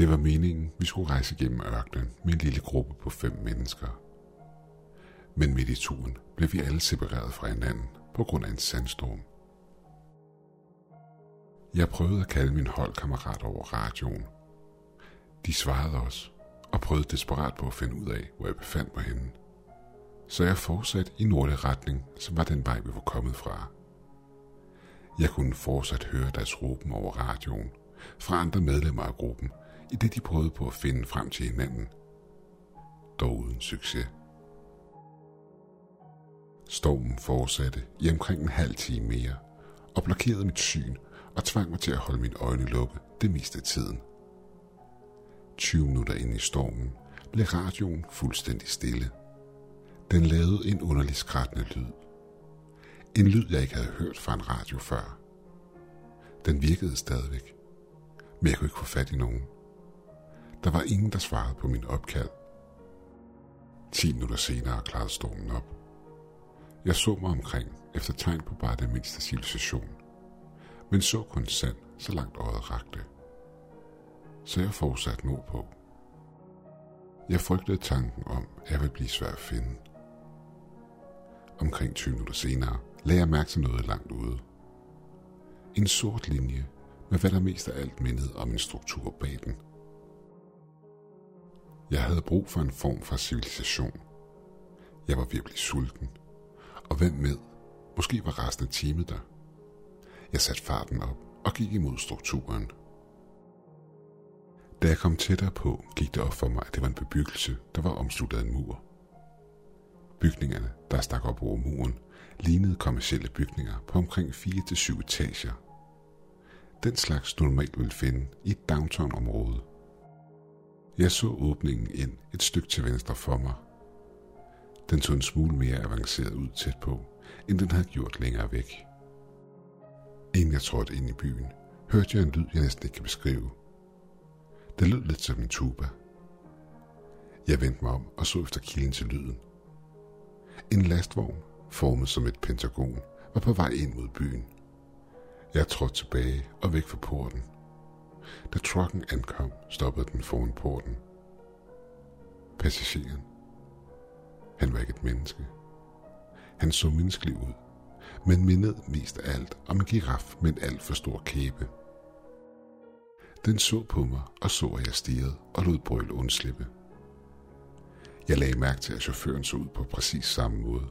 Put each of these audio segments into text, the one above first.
Det var meningen, vi skulle rejse gennem ørkenen med en lille gruppe på fem mennesker. Men midt i turen blev vi alle separeret fra hinanden på grund af en sandstorm. Jeg prøvede at kalde min holdkammerat over radioen. De svarede os og prøvede desperat på at finde ud af, hvor jeg befandt mig henne. Så jeg fortsatte i nordlig retning, som var den vej, vi var kommet fra. Jeg kunne fortsat høre deres råben over radioen fra andre medlemmer af gruppen, i det de prøvede på at finde frem til hinanden. Dog uden succes. Stormen fortsatte i omkring en halv time mere og blokerede mit syn og tvang mig til at holde mine øjne lukket det meste af tiden. 20 minutter ind i stormen blev radioen fuldstændig stille. Den lavede en underlig skrættende lyd. En lyd, jeg ikke havde hørt fra en radio før. Den virkede stadigvæk, men jeg kunne ikke få fat i nogen. Der var ingen, der svarede på min opkald. 10 minutter senere klarede stormen op. Jeg så mig omkring efter tegn på bare den mindste civilisation, men så kun sand, så langt øjet rakte. Så jeg fortsatte nordpå. Jeg frygtede tanken om, at jeg ville blive svær at finde. Omkring 20 minutter senere lagde jeg mærke til noget langt ude. En sort linje med hvad der mest af alt mindede om en struktur bag den. Jeg havde brug for en form for civilisation. Jeg var virkelig sulten. Og hvem med? Måske var resten af teamet der. Jeg satte farten op og gik imod strukturen. Da jeg kom tættere på, gik det op for mig, at det var en bebyggelse, der var omsluttet af en mur. Bygningerne, der stak op over muren, lignede kommersielle bygninger på omkring 4-7 etager. Den slags du normalt vil finde i et downtown-område. Jeg så åbningen ind et stykke til venstre for mig. Den så en smule mere avanceret ud tæt på, end den havde gjort længere væk. Inden jeg trådte ind i byen, hørte jeg en lyd, jeg næsten ikke kan beskrive. Det lød lidt som en tuba. Jeg vendte mig om og så efter kilden til lyden. En lastvogn, formet som et pentagon, var på vej ind mod byen. Jeg trådte tilbage og væk fra porten. Da trucken ankom, stoppede den foran porten. Passageren. Han var ikke et menneske. Han så menneskelig ud, men mindede mest af alt om en giraf med en alt for stor kæbe. Den så på mig og så, at jeg stirrede og lod brøl undslippe. Jeg lagde mærke til, at chaufføren så ud på præcis samme måde.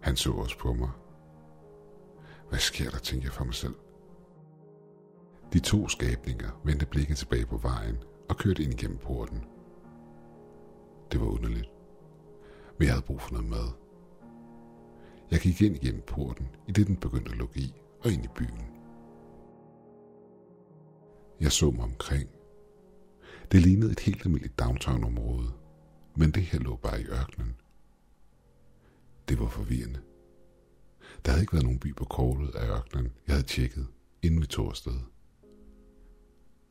Han så også på mig. Hvad sker der, tænkte jeg for mig selv. De to skabninger vendte blikket tilbage på vejen og kørte ind igennem porten. Det var underligt. Men jeg havde brug for noget mad. Jeg gik ind igennem porten, i det den begyndte at lukke i, og ind i byen. Jeg så mig omkring. Det lignede et helt almindeligt downtown-område, men det her lå bare i ørkenen. Det var forvirrende. Der havde ikke været nogen by på kortet af ørkenen, jeg havde tjekket, inden vi tog afsted.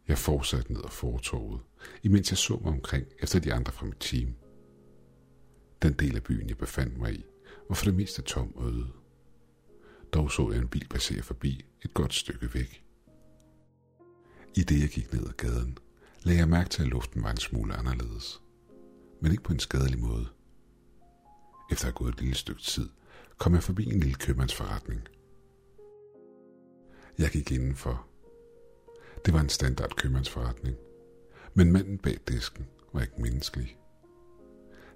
Jeg fortsatte ned ad fortorvet, imens jeg så mig omkring efter de andre fra mit team. Den del af byen, jeg befandt mig i, var for det meste tom og øde. Dog så jeg en bil passere forbi et godt stykke væk. I det jeg gik ned ad gaden, lagde jeg mærke til, at luften var en smule anderledes. Men ikke på en skadelig måde. Efter at have gået et lille stykke tid, kom jeg forbi en lille købmandsforretning. Jeg gik indenfor. Det var en standard købmandsforretning. Men manden bag disken var ikke menneskelig.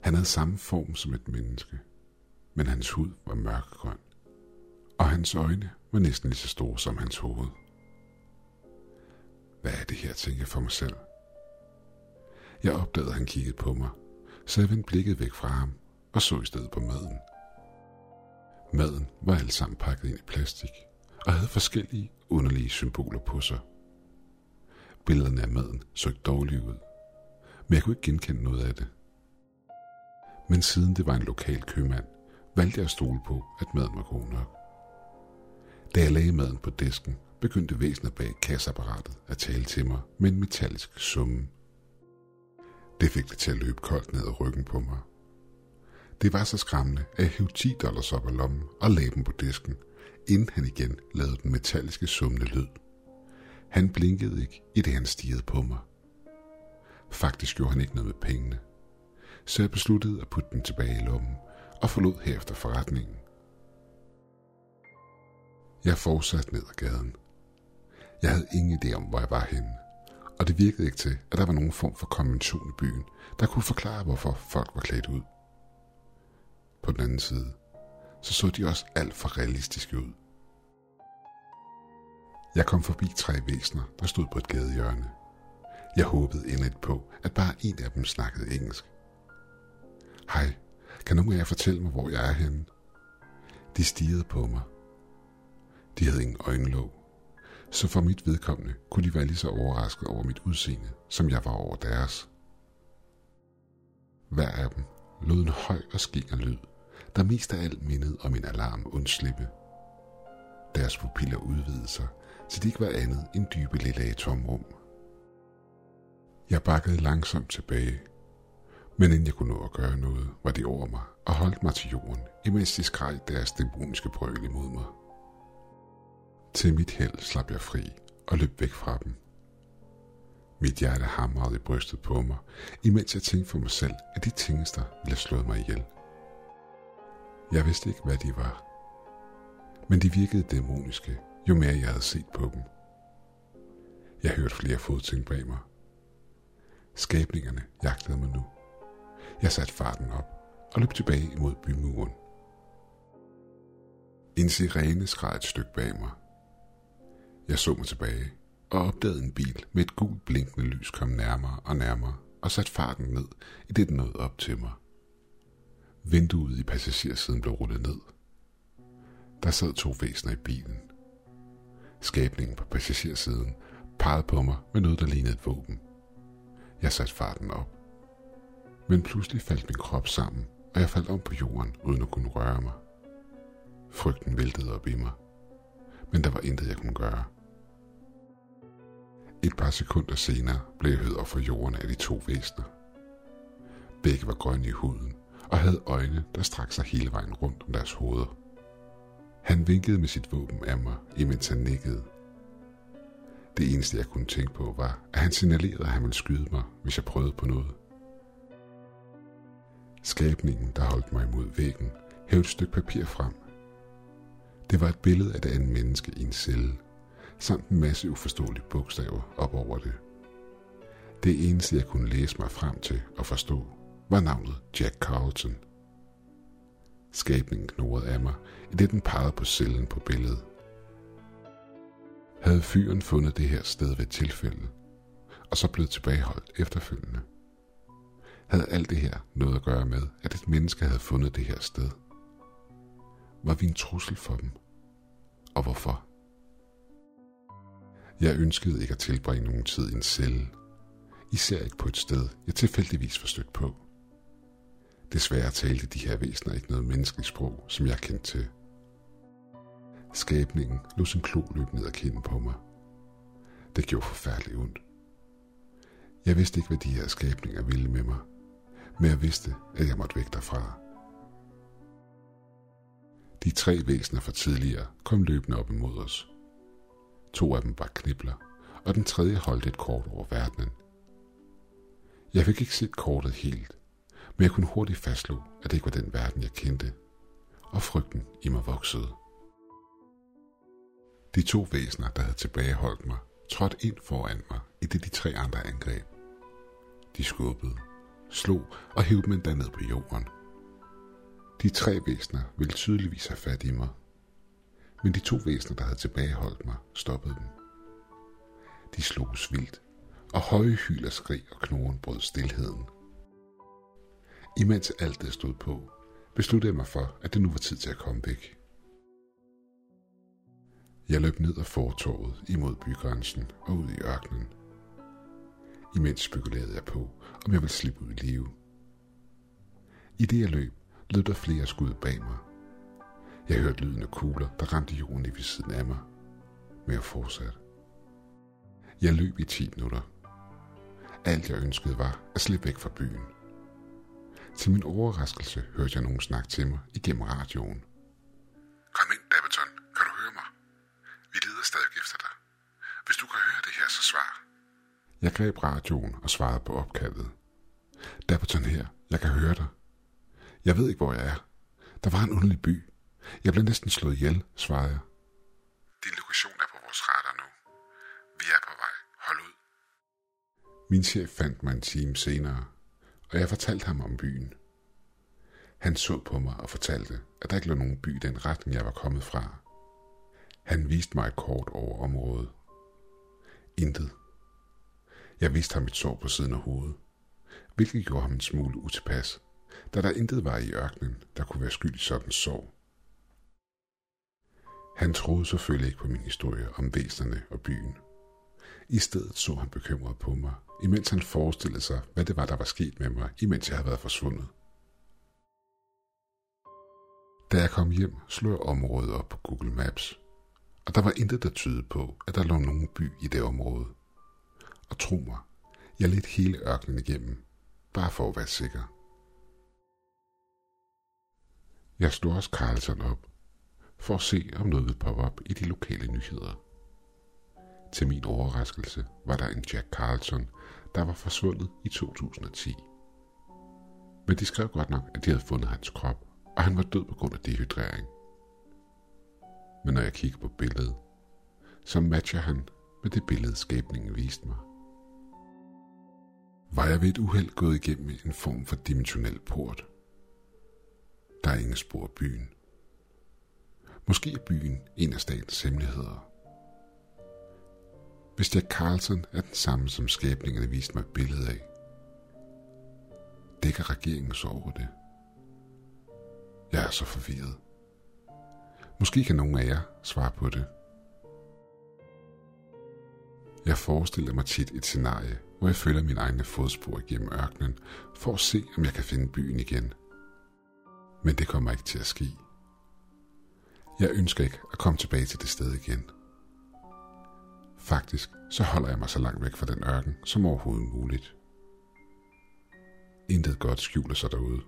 Han havde samme form som et menneske, men hans hud var mørkegrøn, og hans øjne var næsten lige så store som hans hoved. Hvad er det her, tænkte jeg for mig selv. Jeg opdagede, at han kiggede på mig, så jeg vendte blikket væk fra ham og så i stedet på maden. Maden var alt sammen pakket ind i plastik og havde forskellige underlige symboler på sig. Billederne af maden så ikke dårlige ud, men jeg kunne ikke genkende noget af det. Men siden det var en lokal købmand, valgte jeg at stole på, at maden var god nok. Da jeg lagde maden på disken, begyndte væsenet bag kasseapparatet at tale til mig med en metallisk summe. Det fik det til at løbe koldt ned ad ryggen på mig. Det var så skræmmende, at jeg hævde 10 dollars op af lommen og lagde dem på disken, inden han igen lavede den metalliske summende lyd. Han blinkede ikke, i det han stirrede på mig. Faktisk gjorde han ikke noget med pengene. Så jeg besluttede at putte dem tilbage i lommen og forlod herefter forretningen. Jeg fortsatte ned ad gaden. Jeg havde ingen idé om, hvor jeg var henne, og det virkede ikke til, at der var nogen form for konvention i byen, der kunne forklare, hvorfor folk var klædt ud. På den anden side, så så de også alt for realistiske ud. Jeg kom forbi tre væsener, der stod på et gadehjørne. Jeg håbede endeligt på, at bare en af dem snakkede engelsk. Hej, kan nogen af jer fortælle mig, hvor jeg er henne? De stirrede på mig. De havde ingen øjenlåg, så for mit vedkommende kunne de være lige så overrasket over mit udseende, som jeg var over deres. Hver af dem lød en høj og skinger lyd, der mest af alt mindede om en alarm undslippe. Deres pupiller udvidede sig, så det ikke var andet end dybe lille tomrum. Jeg bakkede langsomt tilbage, men inden jeg kunne nå at gøre noget, var de over mig og holdt mig til jorden, imens de skreg deres dæmoniske brøl imod mig. Til mit held slap jeg fri og løb væk fra dem. Mit hjerte hamrede i brystet på mig, imens jeg tænkte for mig selv, at de tingester ville have slået mig ihjel. Jeg vidste ikke, hvad de var. Men de virkede dæmoniske, jo mere jeg havde set på dem. Jeg hørte flere fodting bag mig. Skabningerne jagtede mig nu. Jeg satte farten op og løb tilbage imod bymuren. En sirene skreg et stykke bag mig. Jeg så mig tilbage og opdagede en bil med et gult blinkende lys kom nærmere og nærmere og satte farten ned, i det den nåede op til mig. Vinduet i passagersiden blev rullet ned. Der sad to væsener i bilen. Skabningen på passagersiden pegede på mig med noget, der lignede et våben. Jeg satte farten op. Men pludselig faldt min krop sammen, og jeg faldt om på jorden, uden at kunne røre mig. Frygten væltede op i mig. Men der var intet, jeg kunne gøre. Et par sekunder senere blev jeg hørt op for jorden af de to væsner. Begge var grønne i huden og havde øjne, der strak sig hele vejen rundt om deres hoveder. Han vinkede med sit våben af mig, imens han nikkede. Det eneste, jeg kunne tænke på, var, at han signalerede, at han ville skyde mig, hvis jeg prøvede på noget. Skabningen, der holdt mig imod væggen, hævde et stykke papir frem. Det var et billede af et andet menneske i en celle, samt en masse uforståelige bogstaver op over det. Det eneste, jeg kunne læse mig frem til og forstå, var navnet Jack Carlton. Skabningen knurrede af mig, i det den pegede på cellen på billedet. Havde fyren fundet det her sted ved tilfælde, og så blevet tilbageholdt efterfølgende? Havde alt det her noget at gøre med, at et menneske havde fundet det her sted? Var vi en trussel for dem? Og hvorfor? Jeg ønskede ikke at tilbringe nogen tid i en celle. Især ikke på et sted, jeg tilfældigvis var stødt på. Desværre talte de her væsener ikke noget menneskeligt sprog, som jeg kendte til. Skabningen lå sin klo løb ned ad kinden på mig. Det gjorde forfærdeligt ondt. Jeg vidste ikke, hvad de her skabninger ville med mig, men jeg vidste, at jeg måtte væk derfra. De tre væsener fra tidligere kom løbende op imod os. To af dem var knibler, og den tredje holdt et kort over verdenen. Jeg fik ikke set kortet helt, men jeg kunne hurtigt fastslå, at det ikke var den verden, jeg kendte, og frygten i mig voksede. De to væsener, der havde tilbageholdt mig, trådte ind foran mig, i det de tre andre angreb. De skubbede, slog og hævde mig ned på jorden. De tre væsener ville tydeligvis have fat i mig, men de to væsener, der havde tilbageholdt mig, stoppede dem. De slog vildt, og høje hyl og skrig og knoren brød stilheden. Imens alt det stod på, besluttede jeg mig for, at det nu var tid til at komme væk. Jeg løb ned ad fortorvet imod bygrænsen og ud i ørkenen. Imens spekulerede jeg på, om jeg ville slippe ud i live. I det jeg løb, lød der flere skud bag mig. Jeg hørte lyden af kugler, der ramte jorden i ved siden af mig. Men jeg fortsatte. Jeg løb i 10 minutter. Alt jeg ønskede var at slippe væk fra byen. Til min overraskelse hørte jeg nogen snakke til mig igennem radioen. Kom ind, Davidson. Kan du høre mig? Vi leder stadig efter dig. Hvis du kan høre det her, så svar. Jeg greb radioen og svarede på opkaldet. Dapperton her, jeg kan høre dig. Jeg ved ikke, hvor jeg er. Der var en underlig by. Jeg blev næsten slået ihjel, svarede jeg. Din lokation er på vores radar nu. Vi er på vej. Hold ud. Min chef fandt mig en time senere, og jeg fortalte ham om byen. Han så på mig og fortalte, at der ikke lå nogen by i den retning, jeg var kommet fra. Han viste mig et kort over området. Intet. Jeg viste ham et sår på siden af hovedet, hvilket gjorde ham en smule utilpas, da der intet var i ørkenen, der kunne være skyld i sådan sår. Han troede selvfølgelig ikke på min historie om væsenerne og byen. I stedet så han bekymret på mig, imens han forestillede sig, hvad det var, der var sket med mig, imens jeg havde været forsvundet. Da jeg kom hjem, slog jeg området op på Google Maps, og der var intet, der tydede på, at der lå nogen by i det område. Og tro mig, jeg ledte hele ørkenen igennem, bare for at være sikker. Jeg slog også Carlson op, for at se, om noget ville poppe op i de lokale nyheder. Til min overraskelse var der en Jack Carlson, der var forsvundet i 2010. Men de skrev godt nok, at de havde fundet hans krop, og han var død på grund af dehydrering. Men når jeg kigger på billedet, så matcher han med det billede, skabningen viste mig. Var jeg ved et uheld gået igennem en form for dimensionel port? Der er ingen spor af byen. Måske er byen en af statens hemmeligheder. Hvis Jack Carlsen er den samme, som skabningerne viste mig et billede af, dækker regeringen så over det. Jeg er så forvirret. Måske kan nogen af jer svare på det. Jeg forestiller mig tit et scenarie, hvor jeg følger mine egne fodspor igennem ørkenen, for at se, om jeg kan finde byen igen. Men det kommer ikke til at ske. Jeg ønsker ikke at komme tilbage til det sted igen. Faktisk så holder jeg mig så langt væk fra den ørken som overhovedet muligt. Intet godt skjuler sig derude.